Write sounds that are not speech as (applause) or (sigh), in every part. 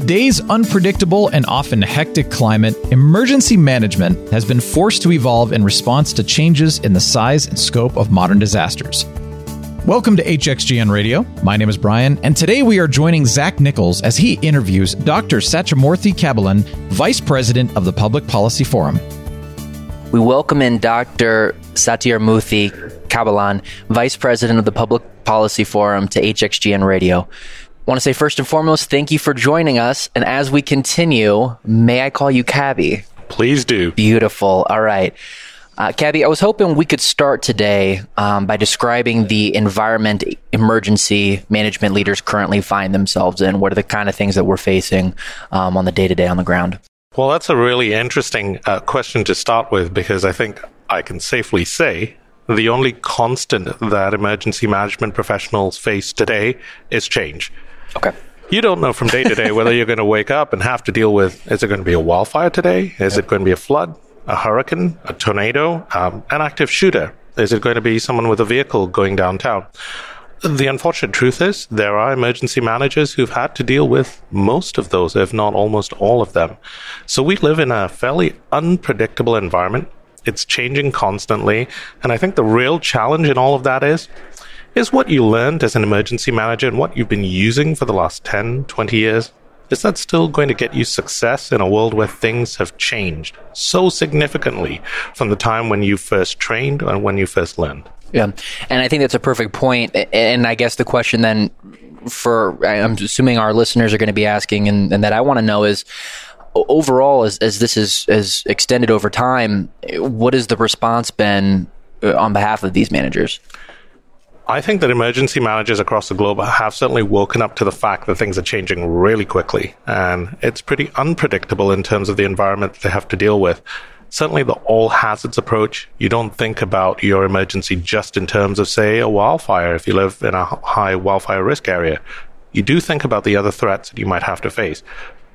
today's unpredictable and often hectic climate, emergency management has been forced to evolve in response to changes in the size and scope of modern disasters. Welcome to HXGN Radio. My name is Brian, and today we are joining Zach Nichols as he interviews Dr. Satyamurthy Kabalan, Vice President of the Public Policy Forum. We welcome in Dr. Satyamurthy Kabalan, Vice President of the Public Policy Forum, to HXGN Radio. I want to say first and foremost, thank you for joining us. And as we continue, may I call you Cabby? Please do. Beautiful. All right. Uh, Cabby, I was hoping we could start today um, by describing the environment emergency management leaders currently find themselves in. What are the kind of things that we're facing um, on the day to day on the ground? Well, that's a really interesting uh, question to start with because I think I can safely say the only constant that emergency management professionals face today is change. Okay. You don't know from day to day whether you're going to wake up and have to deal with is it going to be a wildfire today? Is it going to be a flood? a hurricane, a tornado, um, an active shooter? Is it going to be someone with a vehicle going downtown? The unfortunate truth is there are emergency managers who've had to deal with most of those, if not almost all of them. So we live in a fairly unpredictable environment. It's changing constantly. And I think the real challenge in all of that is, is what you learned as an emergency manager and what you've been using for the last 10, 20 years is that still going to get you success in a world where things have changed so significantly from the time when you first trained and when you first learned? Yeah. And I think that's a perfect point. And I guess the question then for, I'm assuming our listeners are going to be asking and, and that I want to know is, overall, as, as this is as extended over time, what has the response been uh, on behalf of these managers? I think that emergency managers across the globe have certainly woken up to the fact that things are changing really quickly. And it's pretty unpredictable in terms of the environment they have to deal with. Certainly, the all hazards approach, you don't think about your emergency just in terms of, say, a wildfire if you live in a high wildfire risk area. You do think about the other threats that you might have to face.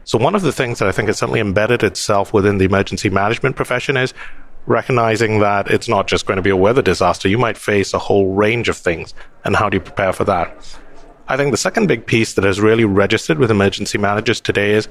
So, one of the things that I think has certainly embedded itself within the emergency management profession is recognizing that it's not just going to be a weather disaster. You might face a whole range of things. And how do you prepare for that? I think the second big piece that has really registered with emergency managers today is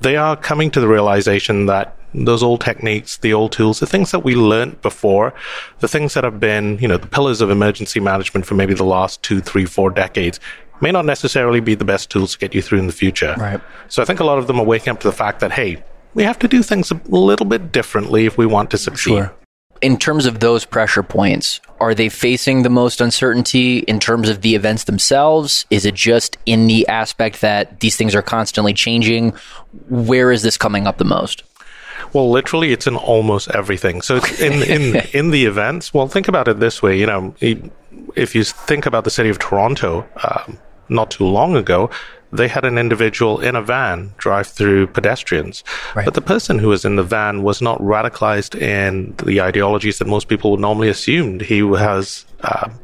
they are coming to the realization that those old techniques, the old tools, the things that we learned before, the things that have been, you know, the pillars of emergency management for maybe the last two, three, four decades may not necessarily be the best tools to get you through in the future. Right. So I think a lot of them are waking up to the fact that, hey, we have to do things a little bit differently if we want to succeed. Sure. In terms of those pressure points, are they facing the most uncertainty in terms of the events themselves? Is it just in the aspect that these things are constantly changing? Where is this coming up the most? Well, literally, it's in almost everything. So it's in in (laughs) in the events. Well, think about it this way. You know, if you think about the city of Toronto, um, not too long ago, they had an individual in a van drive through pedestrians. Right. But the person who was in the van was not radicalized in the ideologies that most people would normally assume. He was um,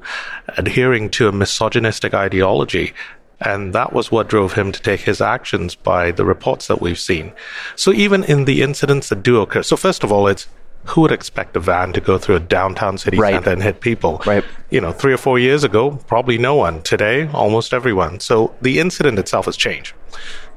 adhering to a misogynistic ideology. And that was what drove him to take his actions by the reports that we've seen. So even in the incidents that do occur, so first of all, it's who would expect a van to go through a downtown city right. center and hit people? Right. You know, three or four years ago, probably no one. Today, almost everyone. So the incident itself has changed.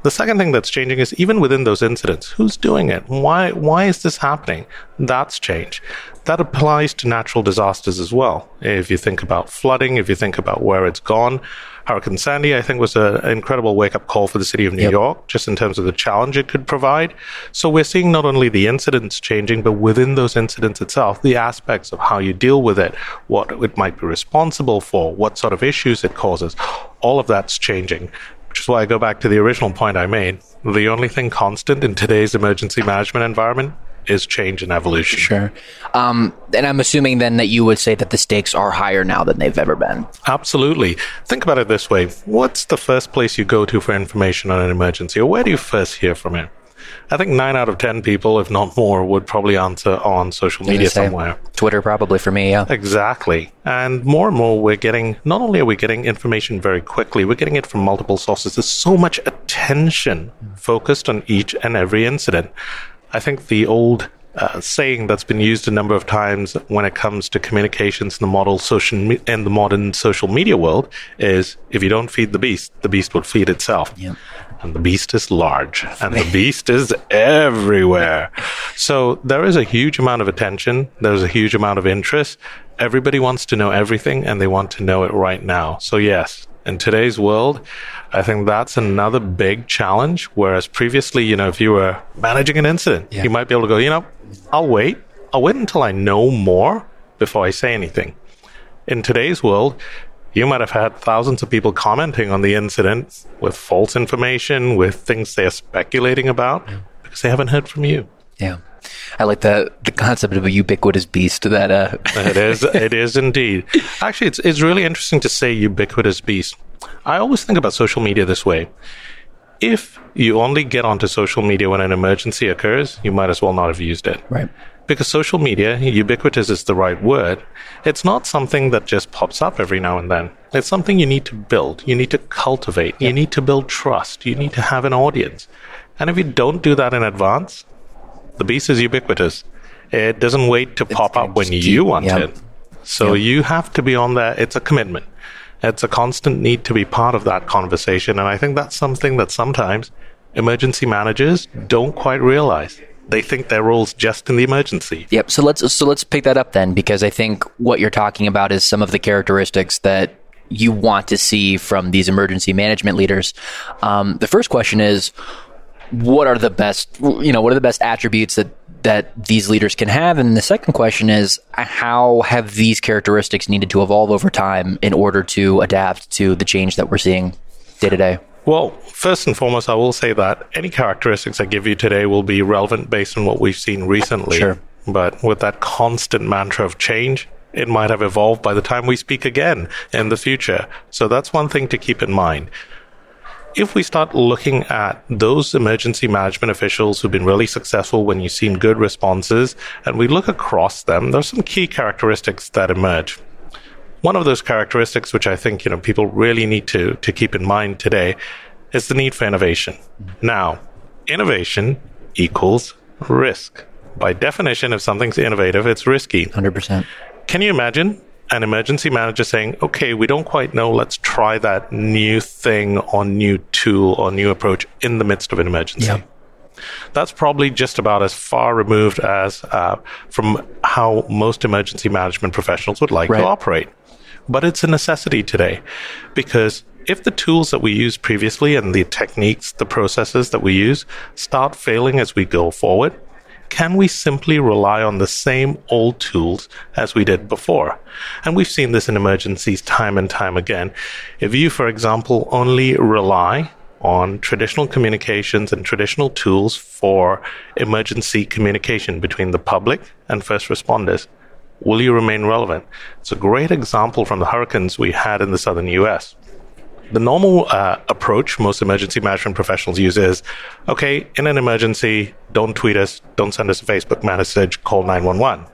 The second thing that's changing is even within those incidents, who's doing it? Why, why is this happening? That's change. That applies to natural disasters as well. If you think about flooding, if you think about where it's gone, Hurricane Sandy, I think, was an incredible wake up call for the city of New yep. York, just in terms of the challenge it could provide. So we're seeing not only the incidents changing, but within those incidents itself, the aspects of how you deal with it, what it might be responsible for, what sort of issues it causes, all of that's changing. Which is why I go back to the original point I made. The only thing constant in today's emergency management environment is change and evolution. Sure. Um, and I'm assuming then that you would say that the stakes are higher now than they've ever been. Absolutely. Think about it this way What's the first place you go to for information on an emergency, or where do you first hear from it? I think nine out of 10 people, if not more, would probably answer on social media somewhere. Twitter, probably for me, yeah. Exactly. And more and more, we're getting, not only are we getting information very quickly, we're getting it from multiple sources. There's so much attention focused on each and every incident. I think the old uh, saying that's been used a number of times when it comes to communications in the model social me- in the modern social media world is if you don't feed the beast, the beast will feed itself. Yep. And the beast is large, and the (laughs) beast is everywhere. So there is a huge amount of attention. There's a huge amount of interest. Everybody wants to know everything, and they want to know it right now. So yes, in today's world, I think that's another big challenge. Whereas previously, you know, if you were managing an incident, Yeah. you might be able to go, you know, I'll wait. I'll wait until I know more before I say anything. In today's world, you might have had thousands of people commenting on the incident with false information, with things they're speculating about because they haven't heard from you. Yeah. I like the the concept of a ubiquitous beast that uh It is. (laughs) it is indeed. Actually, it's it's really interesting to say ubiquitous beast. I always think about social media this way. If you only get onto social media when an emergency occurs, you might as well not have used it. Right. Because social media, ubiquitous is the right word. It's not something that just pops up every now and then. It's something you need to build. You need to cultivate. You need to build trust. You need to have an audience. And if you don't do that in advance, the beast is ubiquitous. It doesn't wait to pop up when just you want it. So you have to be on there. It's a commitment. It's a constant need to be part of that conversation. And I think that's something that sometimes emergency managers don't quite realize. They think their role's just in the emergency. Yep. So let's so let's pick that up then, because I think what you're talking about is some of the characteristics that you want to see from these emergency management leaders. Um, the first question is, what are the best? You know, what are the best attributes that that these leaders can have? And the second question is, how have these characteristics needed to evolve over time in order to adapt to the change that we're seeing day to day? Well, first and foremost, I will say that any characteristics I give you today will be relevant based on what we've seen recently. Sure. But with that constant mantra of change, it might have evolved by the time we speak again in the future. So that's one thing to keep in mind. If we start looking at those emergency management officials who've been really successful when you've seen good responses, and we look across them, there's some key characteristics that emerge one of those characteristics which I think you know people really need to to keep in mind today is the need for innovation. Now, innovation equals risk. By definition, if something's innovative, it's risky. Hundred percent. Can you imagine an emergency manager saying, "Okay, we don't quite know. Let's try that new thing or new tool or new approach in the midst of an emergency." Yeah. That's probably just about as far removed as uh, from how most emergency management professionals would like Right. to operate. But it's a necessity today because if the tools that we used previously and the techniques, the processes that we use start failing as we go forward, can we simply rely on the same old tools as we did before? And we've seen this in emergencies time and time again. If you, for example, only rely on traditional communications and traditional tools for emergency communication between the public and first responders, will you remain relevant? It's a great example from the hurricanes we had in the southern US. The normal uh, approach most emergency management professionals use is okay, in an emergency, don't tweet us, don't send us a Facebook message, call 911.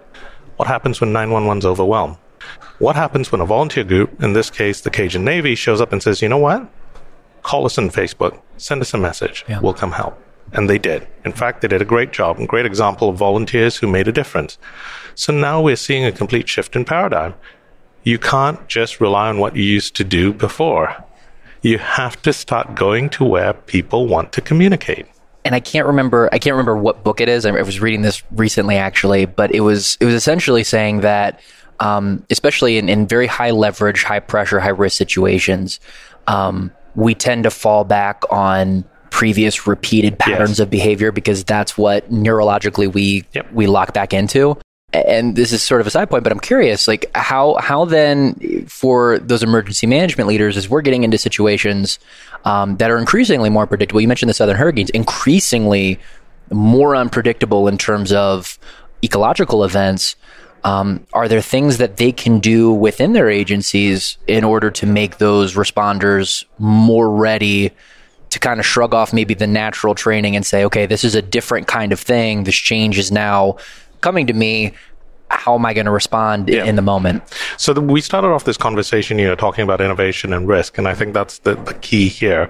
What happens when 911's overwhelmed? What happens when a volunteer group, in this case the Cajun Navy, shows up and says, you know what? Call us on Facebook, send us a message, Yeah. we'll come help. And they did. In fact, they did a great job, a great example of volunteers who made a difference. So now we're seeing a complete shift in paradigm. You can't just rely on what you used to do before. You have to start going to where people want to communicate. and I can't remember I can't remember what book it is. I was reading this recently actually, but it was it was essentially saying that um, especially in, in very high leverage, high pressure, high risk situations, um, we tend to fall back on previous repeated patterns Yes. of behavior because that's what neurologically we Yep. we lock back into. And this is sort of a side point, but I'm curious, like how how then for those emergency management leaders, as we're getting into situations um, that are increasingly more predictable. You mentioned the southern hurricanes, increasingly more unpredictable in terms of ecological events. Um, are there things that they can do within their agencies in order to make those responders more ready to kind of shrug off maybe the natural training and say, okay, this is a different kind of thing. This change is now coming to me. How am I going to respond Yeah. in the moment? So the, we started off this conversation, you know, talking about innovation and risk, and I think that's the, the key here.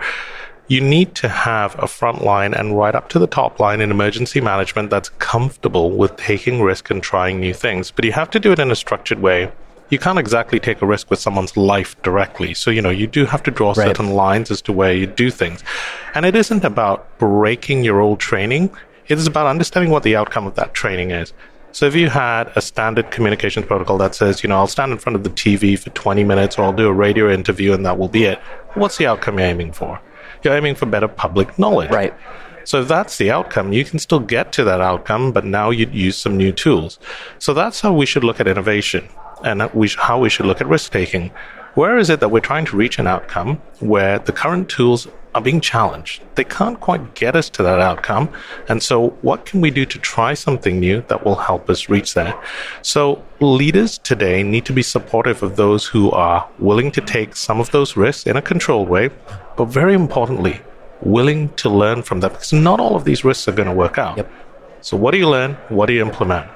you need to have a front line and right up to the top line in emergency management that's comfortable with taking risk and trying new things. But you have to do it in a structured way. You can't exactly take a risk with someone's life directly. So, you know, you do have to draw right. certain lines as to where you do things. And it isn't about breaking your old training. It is about understanding what the outcome of that training is. So if you had a standard communications protocol that says, you know, I'll stand in front of the TV for 20 minutes or I'll do a radio interview and that will be it, what's the outcome you're aiming for? You're aiming for better public knowledge. Right. So if that's the outcome, you can still get to that outcome, but now you'd use some new tools. So that's how we should look at innovation and we sh- how we should look at risk taking. Where is it that we're trying to reach an outcome where the current tools are being challenged? They can't quite get us to that outcome. And so, what can we do to try something new that will help us reach there? So, leaders today need to be supportive of those who are willing to take some of those risks in a controlled way, but very importantly, willing to learn from them because not all of these risks are going to work out. Yep. So, what do you learn? What do you implement?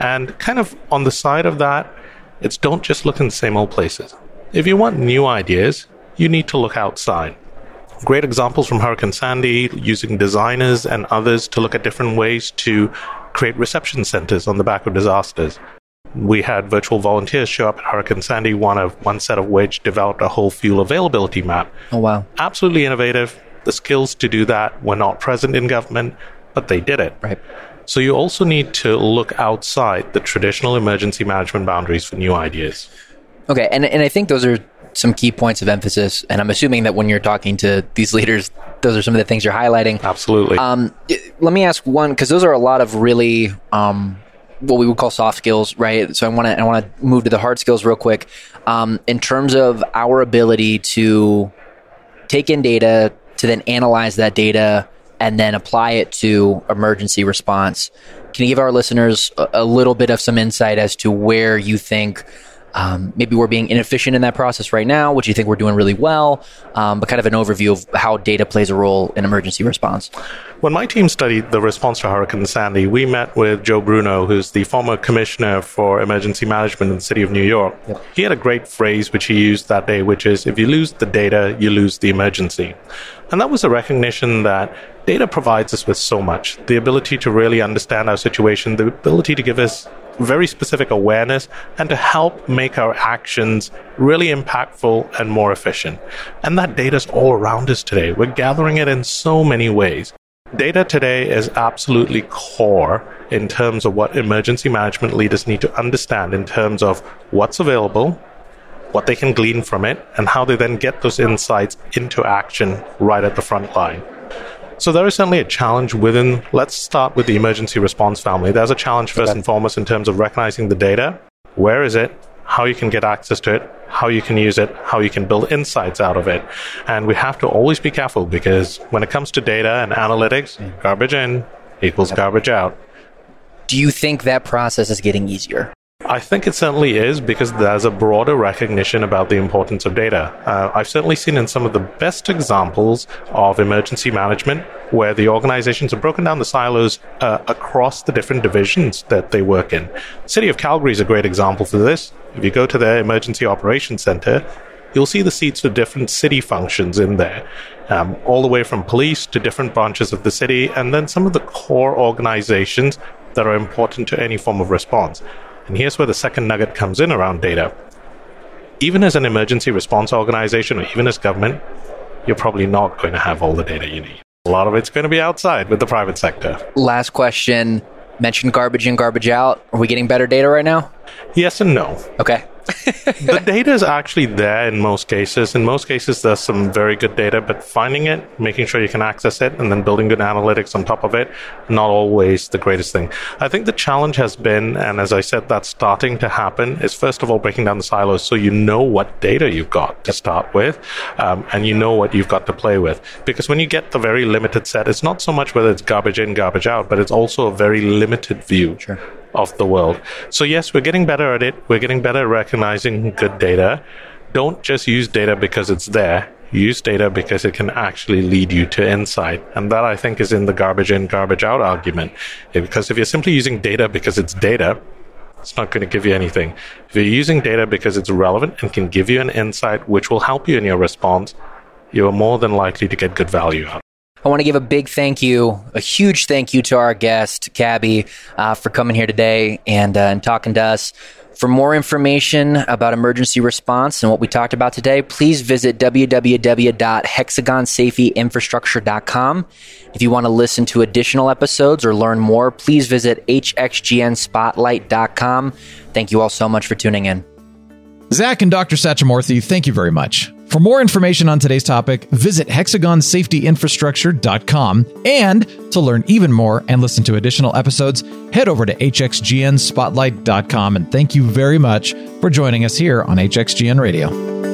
And kind of on the side of that, it's don't just look in the same old places. If you want new ideas, you need to look outside. Great examples from Hurricane Sandy using designers and others to look at different ways to create reception centers on the back of disasters. We had virtual volunteers show up at Hurricane Sandy, one of one set of which developed a whole fuel availability map. Oh wow. Absolutely innovative. The skills to do that were not present in government, but they did it. Right. So you also need to look outside the traditional emergency management boundaries for new ideas. Okay, and and I think those are some key points of emphasis, and I'm assuming that when you're talking to these leaders, those are some of the things you're highlighting. Absolutely. Um, let me ask one because those are a lot of really um, what we would call soft skills, right? So I want to I want to move to the hard skills real quick. Um, in terms of our ability to take in data, to then analyze that data, and then apply it to emergency response. Can you give our listeners a, a little bit of some insight as to where you think? Um, maybe we're being inefficient in that process right now, which you think we're doing really well, um, but kind of an overview of how data plays a role in emergency response. When my team studied the response to Hurricane Sandy, we met with Joe Bruno, who's the former commissioner for emergency management in the city of New York. He had a great phrase which he used that day, which is if you lose the data, you lose the emergency. And that was a recognition that data provides us with so much the ability to really understand our situation, the ability to give us very specific awareness and to help make our actions really impactful and more efficient. And that data is all around us today. We're gathering it in so many ways. Data today is absolutely core in terms of what emergency management leaders need to understand in terms of what's available, what they can glean from it, and how they then get those insights into action right at the front line. So there is certainly a challenge within, let's start with the emergency response family. There's a challenge first okay. and foremost in terms of recognizing the data. Where is it? How you can get access to it, how you can use it, how you can build insights out of it. And we have to always be careful because when it comes to data and analytics, garbage in equals garbage out. Do you think that process is getting easier? I think it certainly is because there's a broader recognition about the importance of data. Uh, I've certainly seen in some of the best examples of emergency management where the organizations have broken down the silos uh, across the different divisions that they work in. The city of Calgary is a great example for this. If you go to their emergency operations center, you'll see the seats for different city functions in there, um, all the way from police to different branches of the city, and then some of the core organizations that are important to any form of response. And here's where the second nugget comes in around data. Even as an emergency response organization or even as government, you're probably not going to have all the data you need. A lot of it's going to be outside with the private sector. Last question. Mentioned garbage in, garbage out. Are we getting better data right now? Yes and no. Okay (laughs) the data is actually there in most cases. In most cases, there's some very good data, but finding it, making sure you can access it, and then building good analytics on top of it, not always the greatest thing. I think the challenge has been, and as I said, that's starting to happen, is first of all breaking down the silos so you know what data you've got to start with, um, and you know what you've got to play with. Because when you get the very limited set, it's not so much whether it's garbage in, garbage out, but it's also a very limited view. Sure of the world. So, yes, we're getting better at it. We're getting better at recognizing good data. Don't just use data because it's there. Use data because it can actually lead you to insight. And that I think is in the garbage in, garbage out argument. Because if you're simply using data because it's data, it's not going to give you anything. If you're using data because it's relevant and can give you an insight which will help you in your response, you are more than likely to get good value out. I want to give a big thank you, a huge thank you to our guest, Cabby, uh, for coming here today and, uh, and talking to us. For more information about emergency response and what we talked about today, please visit www.hexagonsafetyinfrastructure.com. If you want to listen to additional episodes or learn more, please visit hxgnspotlight.com. Thank you all so much for tuning in. Zach and Dr. Satchamorthy, thank you very much. For more information on today's topic, visit hexagonsafetyinfrastructure.com. And to learn even more and listen to additional episodes, head over to hxgnspotlight.com. And thank you very much for joining us here on HXGN Radio.